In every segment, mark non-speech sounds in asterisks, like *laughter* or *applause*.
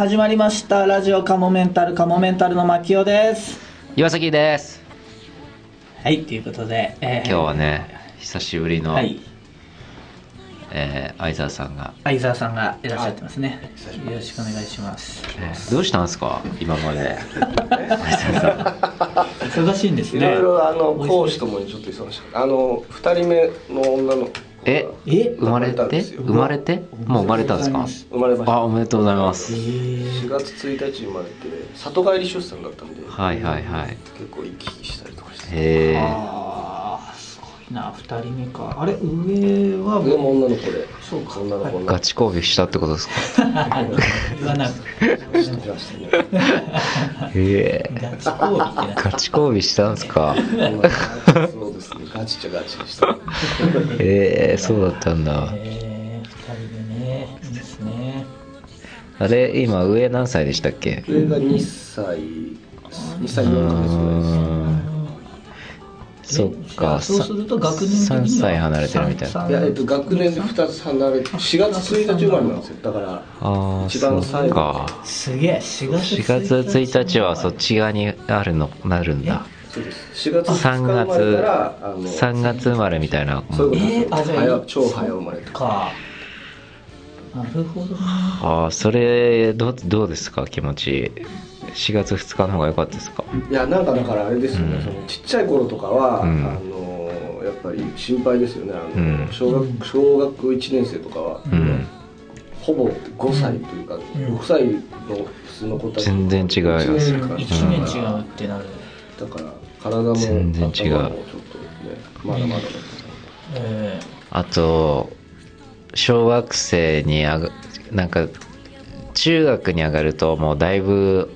始まりました。ラジオカモメンタルカモメンタルの牧雄です。岩崎です。はいということで、え今日はね久しぶりの、はい。えー相沢さんが、相沢さんがいらっしゃってますね、よろしくお願いします。えーどうしたんですか？今まで。*laughs* 相沢さ忙しいんですいねろいろあの講師ともにちょっと忙しいあの二人目の女のええ生まれて？生まれたんですよ。生まれて？もう生まれたんですか？生まれました。あおめでとうございます。4月1日生まれて里帰り出産だったんではいはいはい。結構行き来したりとかして。へえな2人目か。あれ上は上も女の子で。そうか。女の子ガチ交尾したってことですか？言わなくてしてましたねへえ。ガチ交尾ってなガチ交尾したんですか？そうですね。ガチっちゃガチでした。へえそうだったんだ。えー、2人目ねいいですね。あれ今上何歳でしたっけ？上が2歳2歳4ヶ月ぐらいですそっか。そうすると学年的には3歳離れてるみたいな。三いや、えっと、学年で2つ離れて4月1日生まれなんですよ。だからああ一番最後。か。すげえ4月4月1日はそっち側にあるのなるんだ。そうです。4月2 3日生まれたらあの3月生まれみたいな。そういうことです、えー超早生まれと。かか。なるほど。ねああそれどうどうですか？気持ち4月2日の方が良かったですか？いやなんかだからあれですよね、うん。そのちっちゃい頃とかは、うん。あのやっぱり心配ですよね。あの、うん。小学小学1年生とかは、うん。ほぼ5歳というか、ん。6歳の普通の子たち全然違います。一年間1年違うってなる。だから体も全然違う。ちょっとねまだまだだとえあと小学生にあがなんか中学に上がるともうだいぶ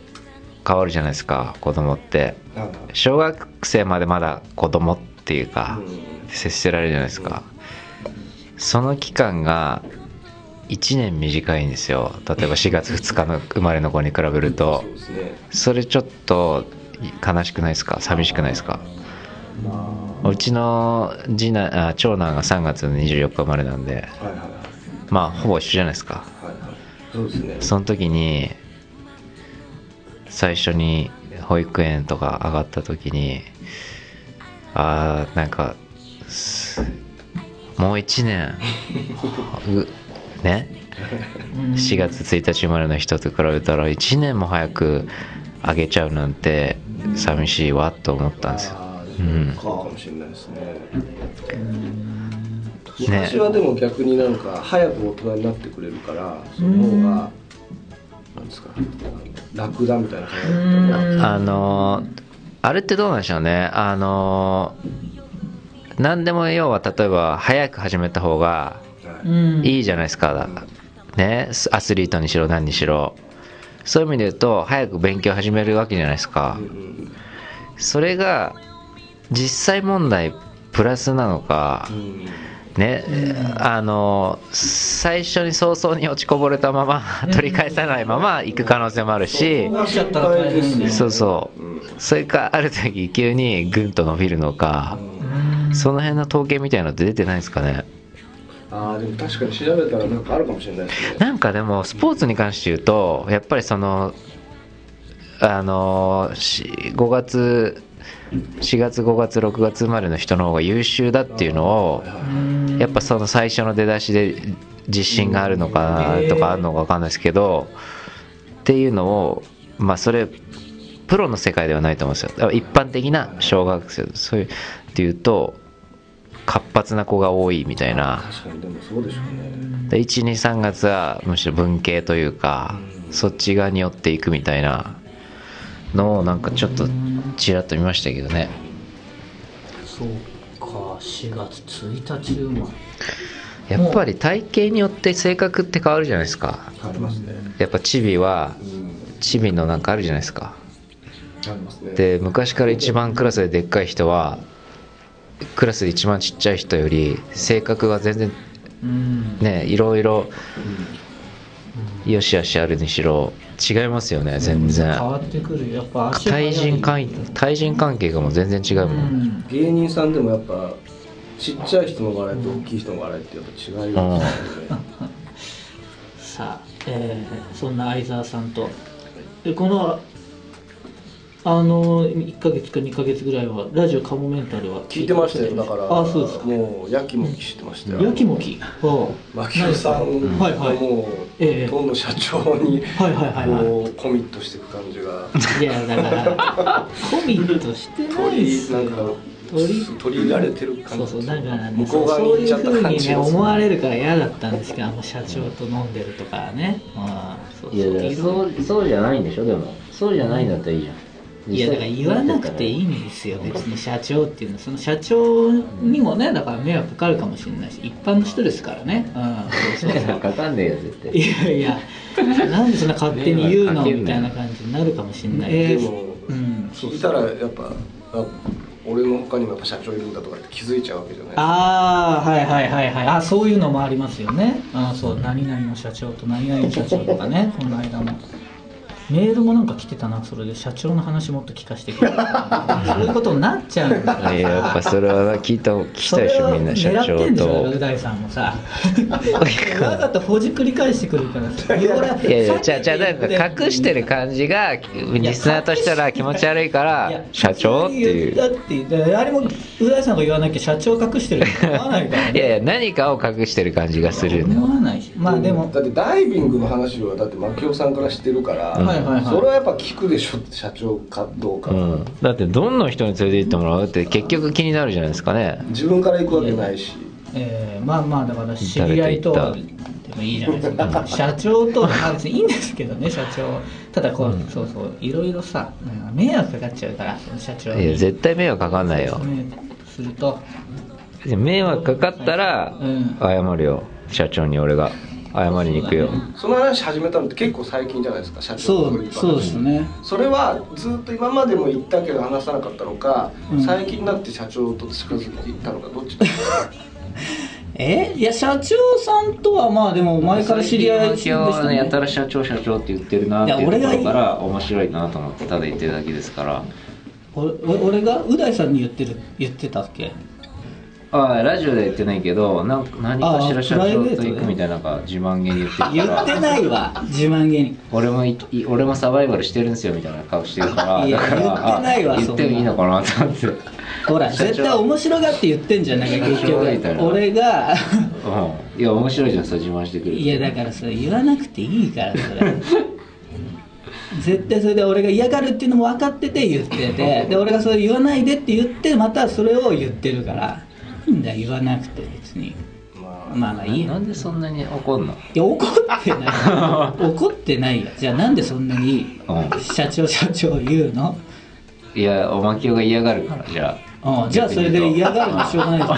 変わるじゃないですか子供って。小学生までまだ子供っていうか、うん。接してられるじゃないですか、その期間が1年短いんですよ。例えば4月2日の生まれの子に比べると。それちょっと悲しくないですか？寂しくないですか？うちの次男あ長男が3月の24日生まれなんで。はいはいはい。まあほぼ一緒じゃないですか。はいはい。そうですね。その時に最初に保育園とか上がった時にあーなんかすもう1年 *laughs* うね？4月1日生まれの人と比べたら1年も早く上げちゃうなんて寂しいわと思ったんですよ。うん。そうかもしれないですね。ね。昔はでも逆になんか早く大人になってくれるからその方がなんですかあの楽だみたいな感じあのーあれってどうなんでしょうね。あのー何でも要は例えば早く始めた方がはいうん。いいじゃないですか、ね。アスリートにしろ何にしろ。そういう意味で言うと早く勉強始めるわけじゃないですか。それが実際問題プラスなのかうんねあの最初に早々に落ちこぼれたまま取り返さないまま行く可能性もあるし。そうそう。うんそれかある時急にグンと伸びるのかその辺の統計みたいなのって出てないですかね。ああでも確かに調べたらなんかあるかもしれないですね。なんかでもスポーツに関して言うとやっぱりそのあのし5月4月5月6月生まれの人の方が優秀だっていうのをやっぱその最初の出だしで自信があるのかなとかあるのか分かんないですけどっていうのをまあそれプロの世界ではないと思うんですよ。一般的な小学生そういうっていうと活発な子が多いみたいな。確かにでもそうでしょうね。で123月はむしろ文系というかそっち側に寄っていくみたいなのをなんかちょっとちらっと見ましたけどね。そうか4月1日生まれ。やっぱり体型によって性格って変わるじゃないですか。ありますね。やっぱチビはうんチビのなんかあるじゃないですか。ありますね。で昔から一番クラスででっかい人はクラスで一番ちっちゃい人より性格が全然うん。ねいろいろよしよしあるにしろ。違いますよね全然。変わってくる。やっぱ対人関対人関係がもう全然違ううもん、ん。芸人さんでもやっぱちっちゃい人の笑いと大きい人の笑いってやっぱ違いますよね *laughs* さあえーそんな相沢さんと。でこのあの1ヶ月か2ヶ月ぐらいはラジオカモメンタルは聞いてましたよ。だから。あそうですか。もうやきもきしてましたよ。やきもきは牧雄さんはいはい。がもええ。うどんどん社長にはいはいはい。はこうコミットしていく感じが。いいやだからコミットしてない取ですよ。りなんか取り取り入れられてる感じ。そうそうだからね向こう側そういうに行っちゃったふうにね思われるから嫌だったんですけどあの社長と飲んでるとかね。まあそうそうそうじゃないんでしょでも。そうじゃないんだったらいいじゃんいやだから言わなくていいんですよ別に社長っていうのは。その社長にもねだから迷惑かかるかもしれないし一般の人ですからね。うん。そうそうそうかかんねえよ絶対。いやいやなんでそんな勝手に言うのみたいな感じになるかもしれない、えーでもうん。そう聞いたらやっぱあ俺の他にもやっぱ社長いるんだとかって気づいちゃうわけじゃないああはいはいはいはい。あそういうのもありますよね。あそう何々の社長と何々の社長とかねこの間もメールもなんか来てたなそれで社長の話もっと聞かせてくれ *laughs* そういうことになっちゃうんだからいややっぱそれは聞いた聞きたいでしょみんな社長それを狙ってんでしょとう大さんもさ。*laughs* わざとほじくり返してくるからさ。いやいやいやじゃあじゃあなんか隠してる感じがリスナーとしたら気持ち悪いから社長っていう。だってあれもう大さんが言わなきゃ社長隠してると思わないからね。いやいや何かを隠してる感じがするの。思わないし。まあでも。だってダイビングの話はだって牧雄さんからしてるから、はいはいはいそれはやっぱ聞くでしょ社長かどうか、うん、だってどんな人に連れて行ってもらうって結局気になるじゃないですかね。自分から行くわけないし。えーまあまあだから知り合いとはでもいいじゃないですか。社長とはまあ別にいいんですけどね社長。ただこう、そうそういろいろさうん迷惑かかっちゃうから社長に。いや絶対迷惑かかんないよ。ねすると。迷惑かかったらうん。謝るよ社長に俺が謝りに行くよ。その話始めたのって結構最近じゃないですか社長そうのそうですね。それはずっと今までも言ったけど話さなかったのか、うん。最近になって社長と近づいていったのかどっちですかえ？いや社長さんとはまあでも前から知り合いでし今たね。日やたら社長社長って言ってるなってい。うところから面白いなと思ってただ言ってるだけですから俺俺がう大さんに言ってる言ってたっけ？ああラジオで言ってないけどなんか何かしら社長と行くみたいななんか自慢げに言ってる言から。ってないわ。自慢げに。俺もいい俺もサバイバルしてるんですよみたいな顔してるからいやだから言ってないわあ言ってもいいのかなと思って。ほら社長。絶対面白がって言ってんじゃないか結社長みたいな局俺が。うん。いや面白いじゃんそう自慢してくれるいやだからそれ言わなくていいからそれ。絶対それで俺が嫌がるっていうのも分かってて言っててで俺がそれ言わないでって言ってまたそれを言ってるからんだよ言わなくて別に。まあまあまあいいや。なんでそんなに怒んの？いや怒ってない。*laughs* 怒ってないよ。じゃあなんでそんなにうん。社長社長言うの？いやおまきおが嫌がるからじゃあ。うん。じゃあそれで嫌がるのしょうがないじゃ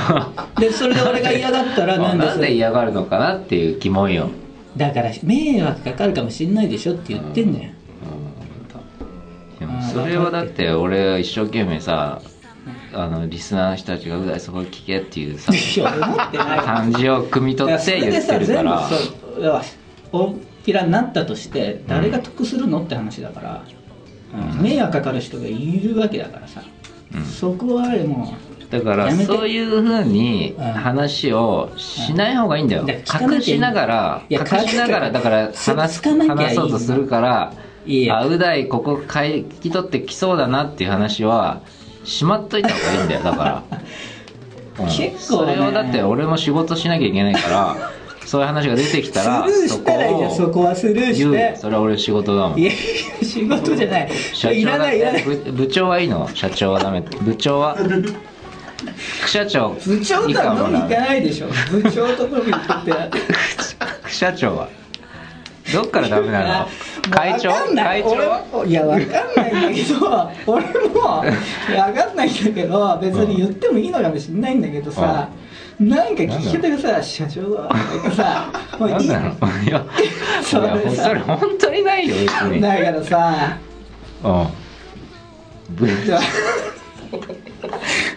ん。でそれで俺が嫌がったら *laughs* なんでで嫌がるのかなっていう疑問よ。だから迷惑かかるかもしんないでしょって言ってんだよ。でもそれはだって俺は一生懸命さあのリスナーの人たちが「うだいそこ聞け」っていうさ *laughs* 感じを汲み取って言ってるから。それでさ全部そう要は大っぴらになったとして誰が得するのって話だから、うん。迷惑かかる人がいるわけだからさ、うん。そこはもだからそういうふうにうん。話をしない方がいいんだよ。だから聞かなきゃいい隠しながら隠しながらだからつ話す話そうとするからあうだいここかい聞き取ってきそうだなっていう話はしまっといた方がいいんだよだから、*laughs* うん。結構ね。それをだって俺も仕事しなきゃいけないから *laughs* そういう話が出てきたらスルーしたらいいじゃん。そこはスルー言う。してそれは俺仕事だもん。いや仕事じゃない。社長。だないいらない。部部長はいいの？社長はダメ？部長は？副社長。部長とは飲み行かな。いでしょ。部長と飲み行くって。*laughs* 副社長は？どっからダメなの？会長？わかんない。会長？いやわかんないんだけど *laughs* 俺もわかんないんだけど別に言ってもいいのかもしれないんだけどさ、なんか聞き方がさ社長はなんかさもういい。や *laughs* それそれ本当にないよ別に。だからさうん。*laughs* ぶ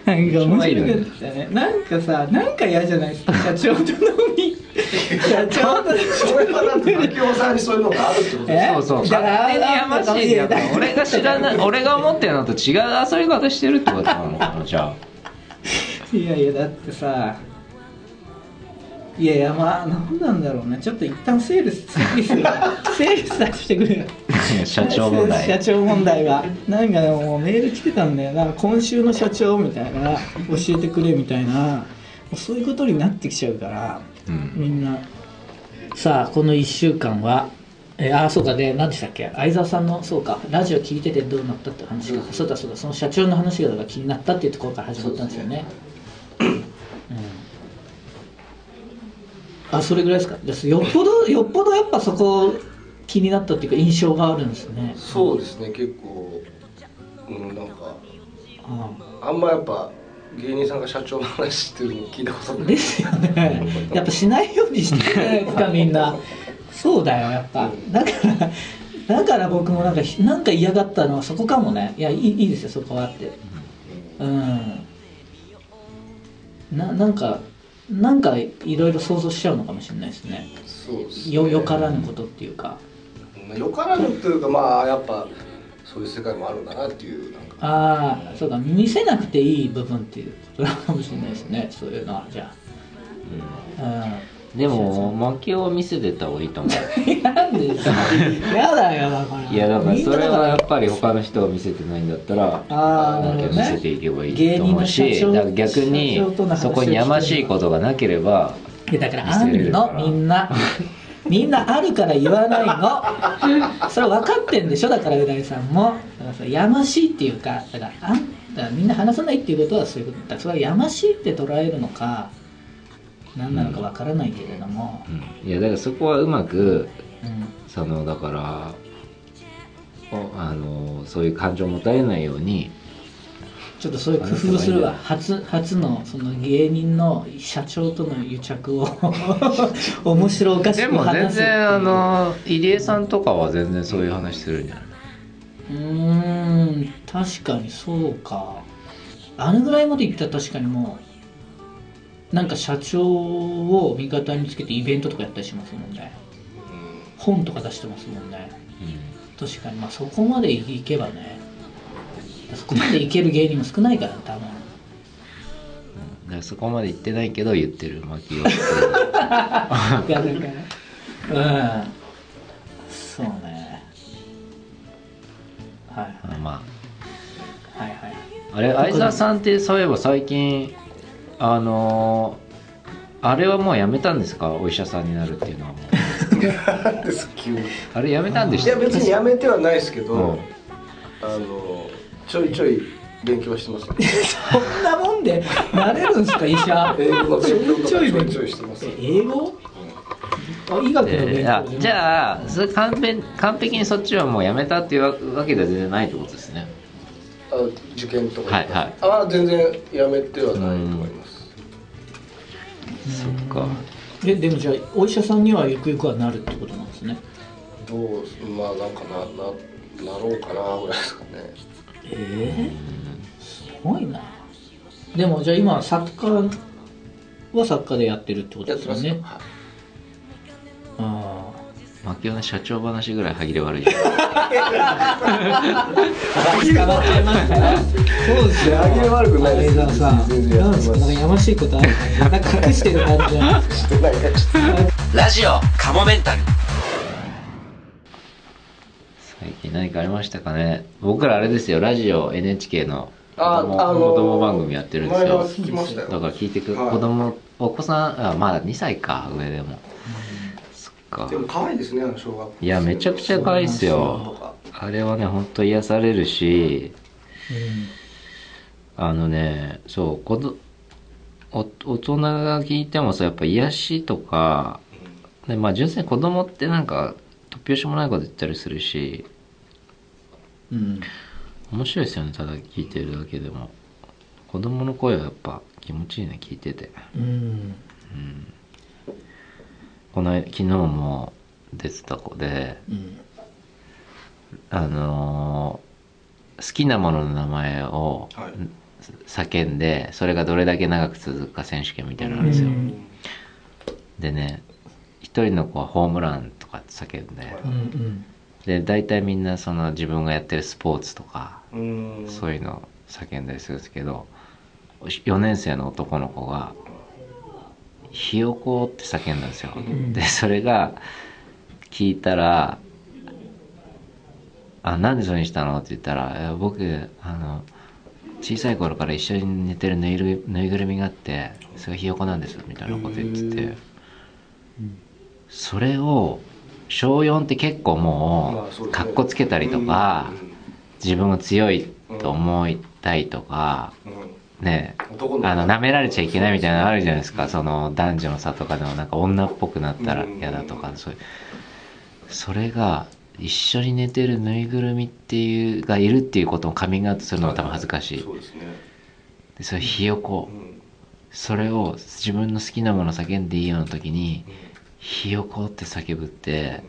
なんか面白かったね。なんかさなんか嫌じゃない？ですか社長と飲み社長とそれはだって牧雄さんにそういうのがあるってことえそうそう勝手にやましいんだからいや俺が知らない俺が思ってるのと違う遊び方してるってことなのかなじゃあ。いやいやだってさいやいやまあ何なんだろうね。ちょっと一旦整理整理する。整理させてくれよ。社長問題。社長問題がなんかでももうメール来てたんだよ。な今週の社長みたいな。教えてくれみたいな。そういうことになってきちゃうから。うんみんな。さあこの1週間はえーああそうかで何でしたっけ？相沢さんのそうかラジオ聞いててどうなったって話が、そうだそうだその社長の話が気になったっていうところから始まったんですよね。うん。あそれぐらいですか？ですよっぽどよっぽどやっぱそこ気になったっていうか印象があるんですね。そうですね結構。うんなんか。あ。あんまやっぱ芸人さんが社長の話してるの聞いたことですよね。やっぱしないようにしてないですかみんな。そうだよやっぱ。だからだから僕もなんかなんか嫌がったのはそこかもね。いやいいいいですよそこはって。うん。ななんかなんかいろいろ想像しちゃうのかもしれないですね。そうですね。よよからぬことっていうか。よからぬというかまあやっぱそういう世界もあるんだなっていう。なんかああそうか。見せなくていい部分っていう。ことなのかもしれないですね。そういうのはじゃあ。でも薪を見せてた方がいいと思う。うんなんでさやだよだから。いやだからそれはやっぱり他の人が見せてないんだったらあーなるほどね。見せていけばいいと思うし芸人の社長だから逆にそこにやましいことがなければいやだからあるのみんなみんなあるから言わないの。それ分かってんでしょ？だからう大さんも。だからそれやましいっていうかだからあんだからみんな話さないっていうことはそういうこと。だからそれはやましいって捉えるのか何なのか分からないけれども、うん。いやだからそこはうまくうん。そのだからおあのそういう感情を持たれないようにちょっとそういう工夫をするわ。初初のその芸人の社長との癒着を。*laughs* 面白おかしでもく話す全然あの入江さんとかは全然そういう話するんじゃない？うーん確かにそうか。あのぐらいまでいったら確かにもうなんか社長を味方につけてイベントとかやったりしますもんね。本とか出してますもんね。確かにまあそこまでいけばねそこまでいける芸人も少ないから多分。だからそこまで言ってないけど言ってる薪をいやだからうん。そうね。はいはい。まはいはい。ああれ相沢さんってそういえば最近あのあれはもうやめたんですか？お医者さんになるっていうのはもう。*laughs* あれやめたんでしたいや別にやめてはないですけど、うん。あのちょいちょい勉強してますね。*laughs* そんなもんでなれるんですか医者？*laughs* 英語ちょい勉ちょいしてますえ英語あ医学の勉強えーあじゃあそれ完璧完璧にそっちはもうやめたっていうわわけでは全然ないってことですね。あ受験とか。はいはい。あ全然やめてはないと思います。そっか。えでもじゃあお医者さんにはゆくゆくはなるってことなんですね。どうまあなんかなななろうかなぐらいですかねえー、すごいな。でもじゃあ今作家は作家でやってるってことですよね。はい。あ牧雄の社長話ぐらい歯切れ悪いじゃん。あ捕まっちゃいましたねそうですよ歯切れ悪くないです。相沢さん全然やってます。なんですかなんかやましいことあるなんか隠してる感じじゃないラジオカモメンタル何かありましたかね？僕らあれですよラジオ NHK の子あ供,、あのー子供番組やってるんですよ。だから聞いてく、はい。子供お子さんあまだ2歳か上でも、そっか。とでも可愛いですねあの小学校いやめちゃくちゃ可愛いっすとよ。かあれはねほんと癒されるし。あのねそう子どお大人が聞いてもさやっぱ癒しとかでまあ純粋に子供ってなんか突拍子もないこと言ったりするしうん。面白いですよねただ聞いてるだけでも。子供の声はやっぱ気持ちいいね聞いてて。うん。この間昨日も出てた子でうん。あのー好きなものの名前をはい。叫んでそれがどれだけ長く続くか選手権みたいなのあるんですよ、うん。でね一人の子はホームランとかって叫んで。うんうんで大体みんなその自分がやってるスポーツとかうん。そういうのを叫んだりするんですけど4年生の男の子がひよこって叫んだんですよ、ん。でそれが聞いたら「あなんでそれにしたの?」って言ったらいや「僕あの小さい頃から一緒に寝てるぬいぐるぬいぐるみがあってそれがひよこなんです」みたいなこと言ってて。それを小4って結構まもうかっこつけたりとか自分が強いと思いたいとかねあの舐められちゃいけないみたいなのあるじゃないですか。その男女の差とかでもなんか女っぽくなったら嫌だとかそういう。それが一緒に寝てるぬいぐるみっていうがいるっていうことをカミングアウトするのも多分恥ずかしい。そうですね。でそれひよこ。うん。それを自分の好きなもの叫んでいいような時にひよこって叫ぶって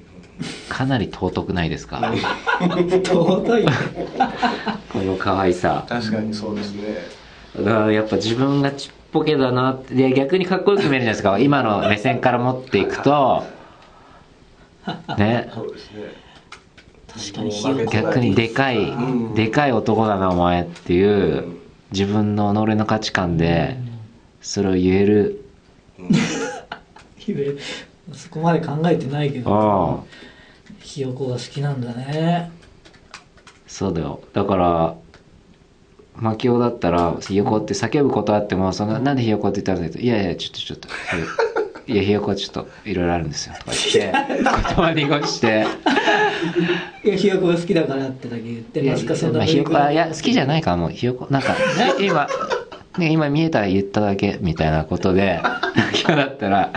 かなり尊くないですか？尊い。ねこの可愛さ。確かにそうですね。だからやっぱ自分がちっぽけだな。って逆にかっこよく見えるじゃないですか。今の目線から持っていくと。ね。そうですね。確かにひよこ。逆にでかいうん。でかい男だなお前っていう自分の己の価値観でそれを言える。*laughs* 言えそこまで考えてないけうどんひよこが好きなんだね。そうだよ。だからマキオだったらひよこって叫ぶことあってもそのなんでひよこって言ったらいやいやちょっとちょっとい。やひよこはちょっといろいろあるんですよ。とか言って言葉濁して。いやひよこが好きだからってだけ言ってますかそんひよこはいや好きじゃないからもうひよこなんかえ今ね今見えたら言っただけみたいなことで今だったら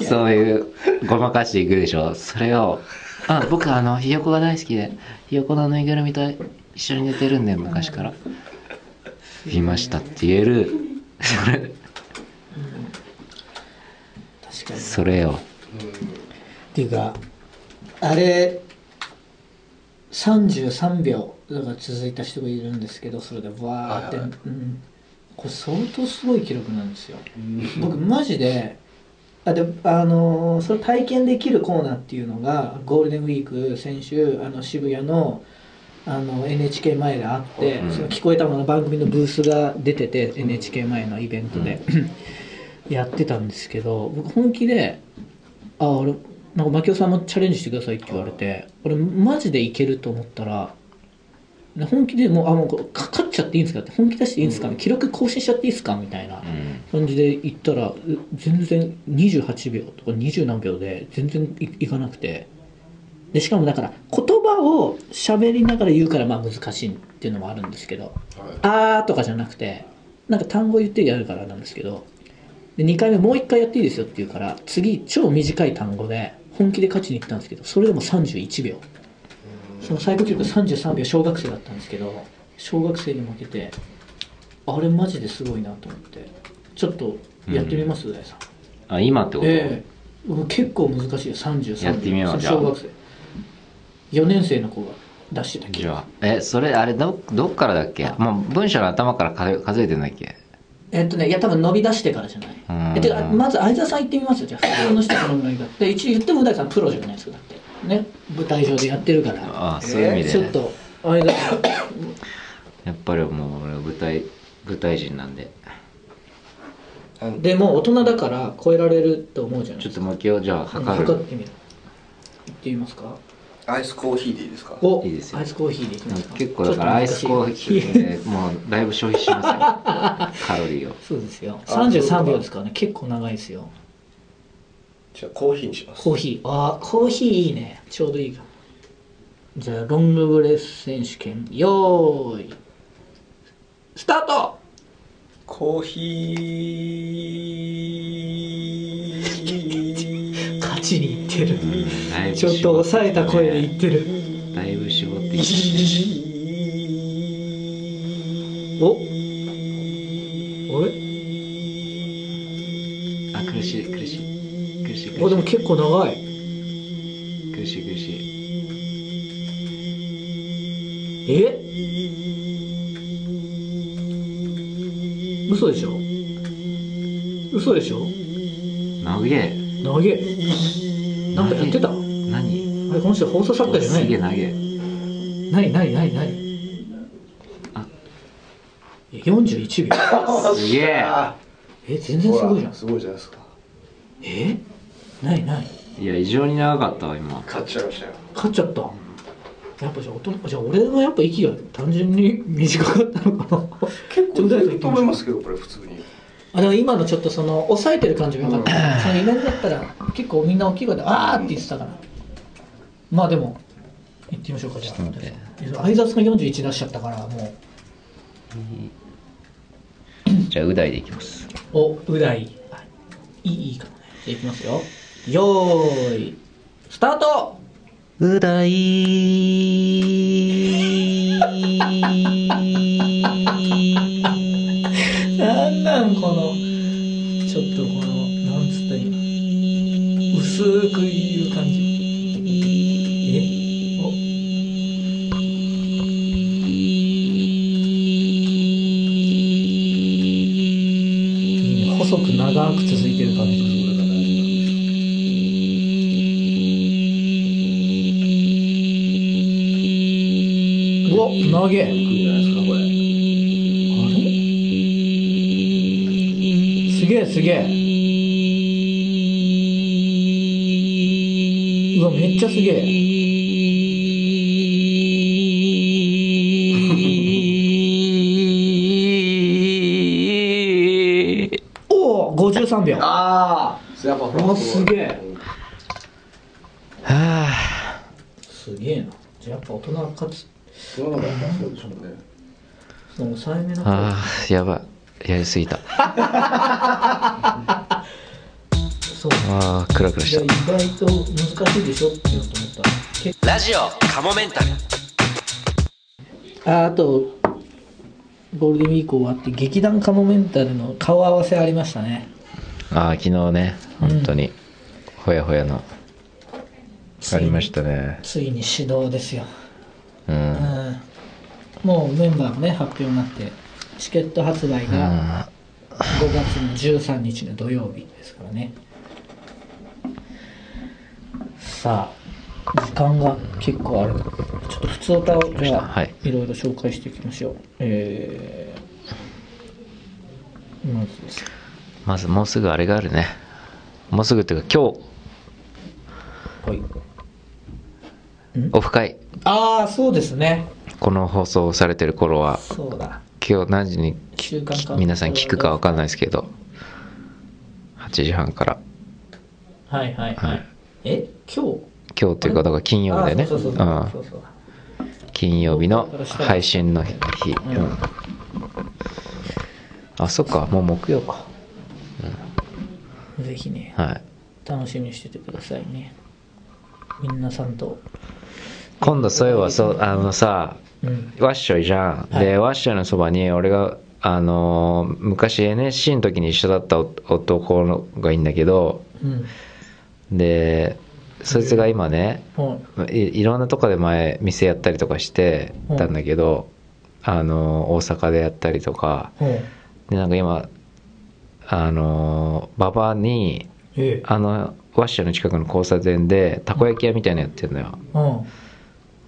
そういうごまかしていくでしょ。それをあ僕あのひよこが大好きでひよこのぬいぐるみと一緒に寝てるんで昔から。言いましたって言える。それ。確かに。それよっていうかあれ33秒だから続いた人がいるんですけどそれでわーって、はいはい。うん、これ相当すごい記録なんですよ。僕マジであであのーそれ体験できるコーナーっていうのがゴールデンウィーク先週あの渋谷のあの NHK 前であって、うん。その聞こえたもの番組のブースが出てて、NHK 前のイベントで、やってたんですけど僕本気で「あ俺なんか牧雄さんもチャレンジしてください」って言われて俺マジでいけると思ったら本気でもう「あもうこれかかっちゃっていいんですか?」って「本気出していいんですか?」記録更新しちゃっていいですか?」みたいな。うん。感じで言ったらう全然28秒とか20何秒で全然いいかなくて。でしかもだから言葉を喋りながら言うからまあ難しいっていうのもあるんですけど。はい「あー」とかじゃなくてなんか単語言ってやるからなんですけど。で2回目もう1回やっていいですよって言うから次超短い単語で本気で勝ちに行ったんですけどそれでも31秒その最高記録33秒小学生だったんですけど小学生に負けてあれマジですごいなと思ってちょっとやってみます？大、さん。あ今ってこと、ええ。もう結構難しいよ33秒やってみ小学生。4年生の子が出してた記録えそれあれどどっからだっけ？もう文章の頭から数数えてんだっけ？えっとねいや多分伸び出してからじゃない。うん。えてかまず相沢さん言ってみますよ。じゃあ普通の人このぐらいだで一応言っても大さんプロじゃないですかだってね舞台上でやってるから。ああそういう意味で、ちょっと相沢さんやっぱりもう俺舞台舞台人なんで。で？も大人だから超えられると思うじゃないちょっですかともう今日じゃあ測る。測ってみる。言ってみますか？アイスコーヒーでいいですか？おいいですよ。アイスコーヒーでいきますか。結構だからアイスコーヒーでもうだいぶ消費しますよ。カロリーを。そうですよ。あそういうこと33秒ですからね。結構長いですよじゃあコーヒーにします。コーヒー。あーコーヒーいいね。ちょうどいいかも。じゃあロングブレス選手権。よーい。スタート。コーヒー。勝ちにいってる。だいぶちょっと抑えた声で言ってる。だいぶ絞ってきお？あれ？たあ苦しい苦しい苦しい苦しいおでも結構長い。苦しい苦しいえ？嘘でしょ？嘘でしょ？投げ。投げ。なんかやってた？あ何れこの人放送作家じゃないすげえ投げ。何？何？何？何？あ。いや41秒。すげえ。あえ全然すごいじゃん。すごいじゃないですかえ？ないない。いや異常に長かったわ今。買っちゃいましたよ。勝っちゃった？やっぱじゃあ大人じゃあ俺のやっぱ息が単純に短かったのかな？結構ちょうだいいいと思いますけどこれ普通に。あでも今のちょっとその抑えてる感じが良かった、そのイベントだったら結構みんな大きい声で「あー」って言ってたから。まあでも行ってみましょうかじゃちょっと待あ相雑が41出しちゃったからもじゃあう大でいきます。うおうだいあいいいいかもねじゃあいきますよ。よーいスタート。うだい。*laughs* なんなんこのちょっとこの秒ああやっぱすげえ。はあ。すげえな。やっぱ大人かつそうでしょうね。その抑えああやばい。やりすぎた。そう。ああクラクラした。意外と難しいでしょってうと思った。ラジオカモメンタル。ああとゴールデンウィーク終わって劇団カモメンタルの顔合わせありましたね。ああ昨日ね本当にほやほやのありましたね。ついに始動ですよ、ううん。ん、もうメンバーもね発表になってチケット発売が5月の13日の土曜日ですからね。さあ時間が結構ある。ちょっと普通歌をじゃあ、はい。い、ろいろ紹介していきましょう。えー、まずですまずもうすぐあれがあるね。もうすぐっていうか今日。はい。オフ会。ああそうですね。この放送されてる頃はそうだ。今日何時に皆さん聞くか分かんないですけど8時半から。はいはいはい、はい。え今日？今日っていうかだから金曜日だよね。あそうそうそうそう。そうそう。金曜日の配信の日、うん。うん。あそっか。もう木曜かぜひねはい。楽しみにしててくださいね。みんなさんと。今度そういえばそうあのさうん。ワッショイじゃん、はい。でワッショイのそばに俺があのー昔 NSC の時に一緒だった男のがいいんだけどうん。でそいつが今ねはいいいろんなとこで前店やったりとかしてたんだけど、あのー大阪でやったりとか。でなんか今あのー馬場にええ。あのワッショイの近くの交差点でたこ焼き屋みたいなのやってるのよ。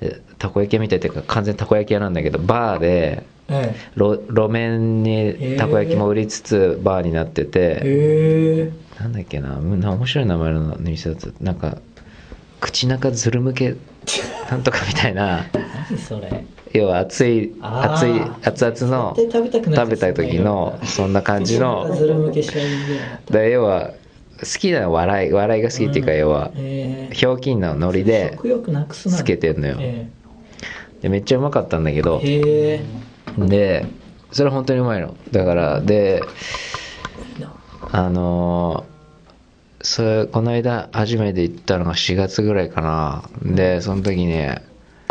うん。でたこ焼き屋みたいっていうか完全にたこ焼き屋なんだけどバーでえ路路面にたこ焼きも売りつつバーになってえて、えなんだっけなな面白い名前の店だった。なんか口中ずるむけなんとかみたいな。何それ。要は熱い熱い熱々の食べたくなる食べた時のそんな感じの。ずるむけしちゃうんだ要は好きな笑い笑いが好きっていうか要はええひょうきんなノリでつけてんのよ。えでめっちゃうまかったんだけど。でそれ本当にうまいの。だからであのーそれこの間初めて行ったのが4月ぐらいかな。でその時ね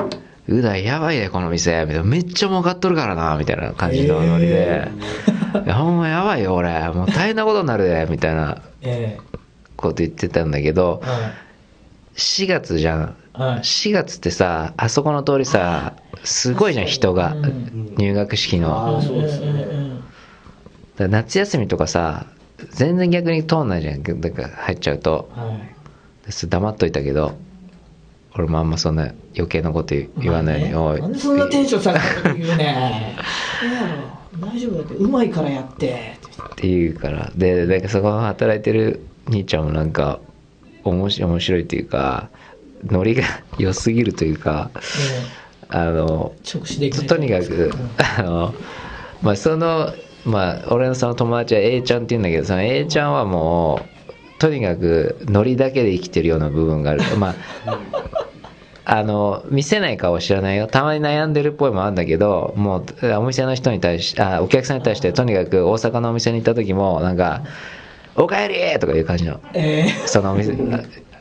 「うだやばいねこの店」みたいな「めっちゃ儲かっとるからな」みたいな感じのノリで「いやほんまやばいよ俺。もう大変なことになるで」*laughs* みたいなえこと言ってたんだけどえはい。4月じゃん。はい。4月ってさあそこの通りさすごいじゃん人が。うん。入学式の。夏休みとかさ全然逆に通んないじゃん。だから入っちゃうと。はい。黙っといたけど俺もあんまそんな余計なこと言わない。ように、まあね。なんでそんなテンション下がること言うね。*laughs* 大丈夫だって。うまいからやって。って言うから。でなんかそこ働いてる兄ちゃんもなんか面白い面白いっていうかノリが *laughs* 良すぎるというかあの直視できない。とにかくあのまあそのまあ俺のその友達は A ちゃんって言うんだけどその A ちゃんはもうとにかくノリだけで生きてるような部分がある。まああの見せない顔は知らないよ。たまに悩んでるっぽいもあるんだけどもうお店の人に対しあお客さんに対してとにかく大阪のお店に行った時もなんか「おかえり!」とかいう感じの。えそのお店「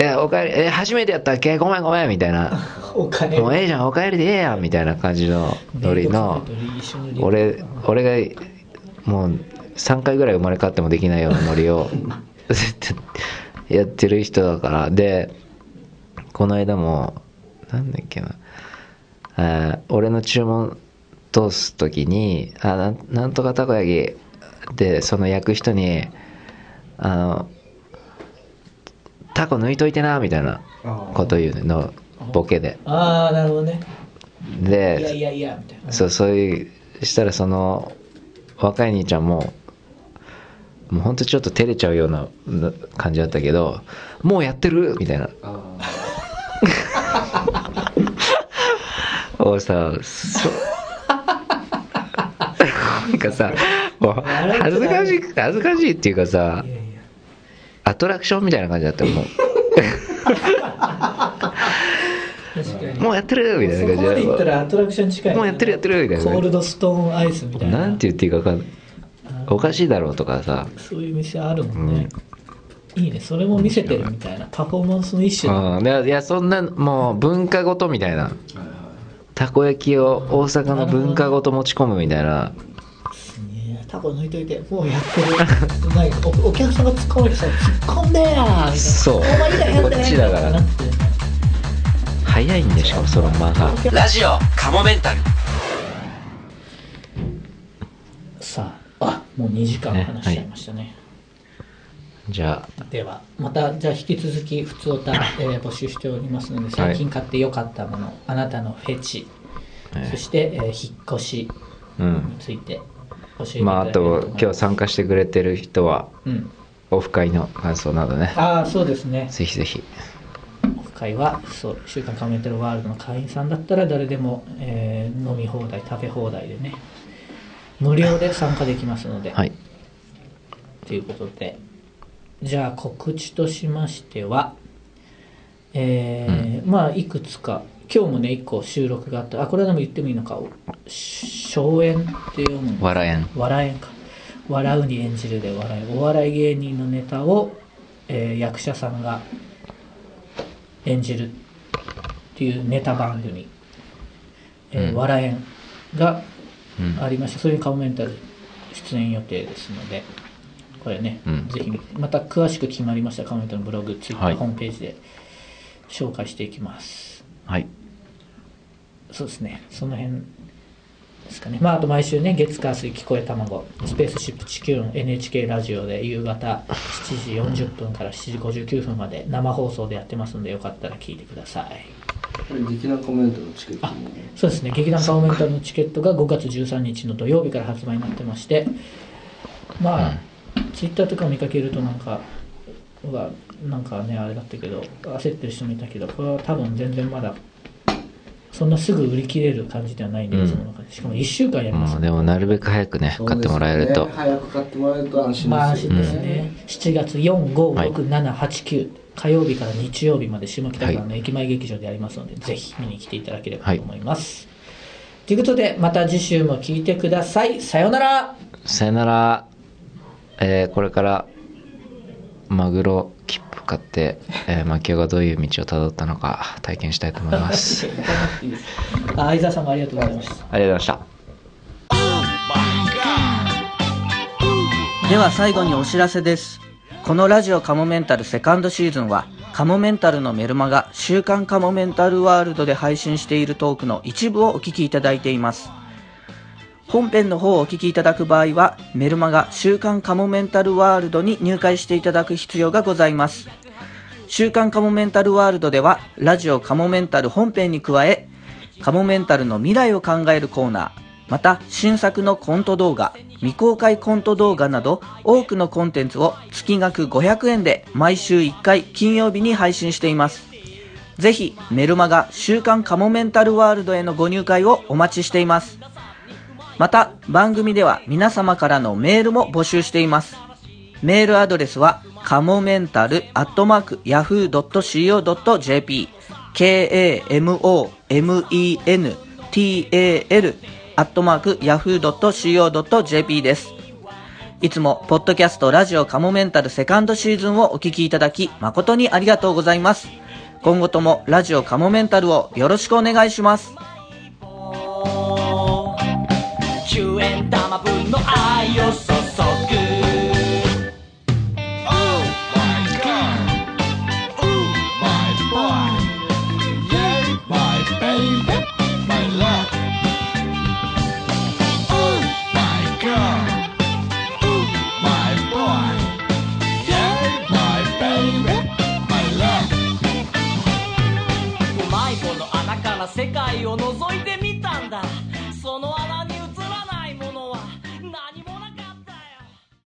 えおかえりえ初めてやったっけ？ごめんごめん」みたいな。ー、*laughs* お金。もうええじゃんおかえりでええやんみたいな感じのノリの。俺俺がもう3回ぐらい生まれ変わってもできないようなノリを *laughs* やってる人だから。でこの間もなんだっけな。俺の注文通す時に「あなんなんとかたこ焼き」でその焼く人に「あのタコ抜いといてな」みたいなこと言うのボケで。ああなるほどね。いやいでやいやみたいな。そうそういうしたらその若い兄ちゃんももうほんとちょっと照れちゃうようなな感じだったけど「もうやってる?」みたいな。あを *laughs* さそ *laughs* なんかさもう恥ずかしい恥ずかしいっていうかさいやいやアトラクションみたいな感じだったも確かに。うもうやってるみたいそな感じった。でらアトラクション近いね。もうやってるやってるみたいなコールドストーンアイスみたいな。なんて言っていいか分かんない。おかしいだろうとかさそういう店あるもんね、いいね。それも見せてるみたいな。パフォーマンスの一種だ。うんいやそんなもう文化ごとみたいな。たこ焼きを大阪の文化ごと持ち込むみたいな。ねタコ抜いといてもうやってる。なんかおお客さんが突っ込んできた。ら突っ込んでやみたいな。そう。お前こっちだからなって早いんでしかもその間がラジオカモメンタル。さああもう2時間話しちゃいましたね。じゃあ。ではまたじゃあ引き続き普通歌、えー募集しておりますので最近買ってよかったもの、あなたのフェチ、えそして、えー引っ越しうん。についてまああと今日参加してくれてる人はうん。オフ会の感想などね。ああそうですね。ぜひぜひ。オフ会はそう「週刊カメンタルワールド」の会員さんだったら誰でも、えー飲み放題食べ放題でね無料で参加できますので、はい。ということで。じゃあ告知としましてはえーまあいくつか今日もね1個収録があった。あこれでも言ってもいいのか「荘園」って読むんです笑えん。笑えんか。笑うに演じるで笑いお笑い芸人のネタを、えー役者さんが演じるっていうネタ番組「えーうん。笑えん」がうん。ありまして、そういうカモメンタル出演予定ですので。これね、うん。ぜひまた詳しく決まりましたらカモメンタルのブログツイッター、はい。ホームページで紹介していきます。はいそうですね、その辺ですかね。まあ、あと毎週ね、月火水聞こえ卵、スペースシップ地球の NHK ラジオで夕方7時40分から7時59分まで生放送でやってますので、よかったら聞いてください。これ劇団コメントのチケットも。そうですね、劇団カモメンタルのチケットが5月13日の土曜日から発売になってまして、まあ、ツイッターとか見かけるとなんか、うわなんかね、あれだったけど、焦ってる人もいたけど、これは多分全然まだ、そんなすぐ売り切れる感じではないんで、うん。いつもの感じしかも1週間やります。うんでもなるべく早くね買ってもらえると。そうですね早く買ってもらえると安心まあ安心ですよね,、ですね、7月4、5、6、7、8、9、火曜日から日曜日まで下北沢の駅前劇場でやりますので、ぜひ見に来ていただければと思います。ということで、また次週も聞いてください。さようなら。さよなら、えーこれからマグロ切符買って、えー、マキオがどういう道をたどったのか体験したいと思います *laughs* あ相沢さんもありがとうございました。ありがとうございましたでは最後にお知らせです。このラジオカモメンタルセカンドシーズンは、カモメンタルのメルマガ週刊カモメンタルワールドで配信しているトークの一部をお聞きいただいています。本編の方をお聞きいただく場合は、メルマガ週刊カモメンタルワールドに入会していただく必要がございます。週刊カモメンタルワールドでは、ラジオカモメンタル本編に加え、カモメンタルの未来を考えるコーナー、また新作のコント動画、未公開コント動画など多くのコンテンツを月額500円で毎週1回金曜日に配信しています。ぜひメルマガ週刊カモメンタルワールドへのご入会をお待ちしています。また番組では皆様からのメールも募集しています。メールアドレスはカモメンタルアットマーク yahoo.co.jp k-a-m-o-m-e-n-t-a-l アットマーク yahoo.co.jp です。いつも、ポッドキャストラジオカモメンタルセカンドシーズンをお聞きいただき、誠にありがとうございます。今後ともラジオカモメンタルをよろしくお願いします。玉分の愛を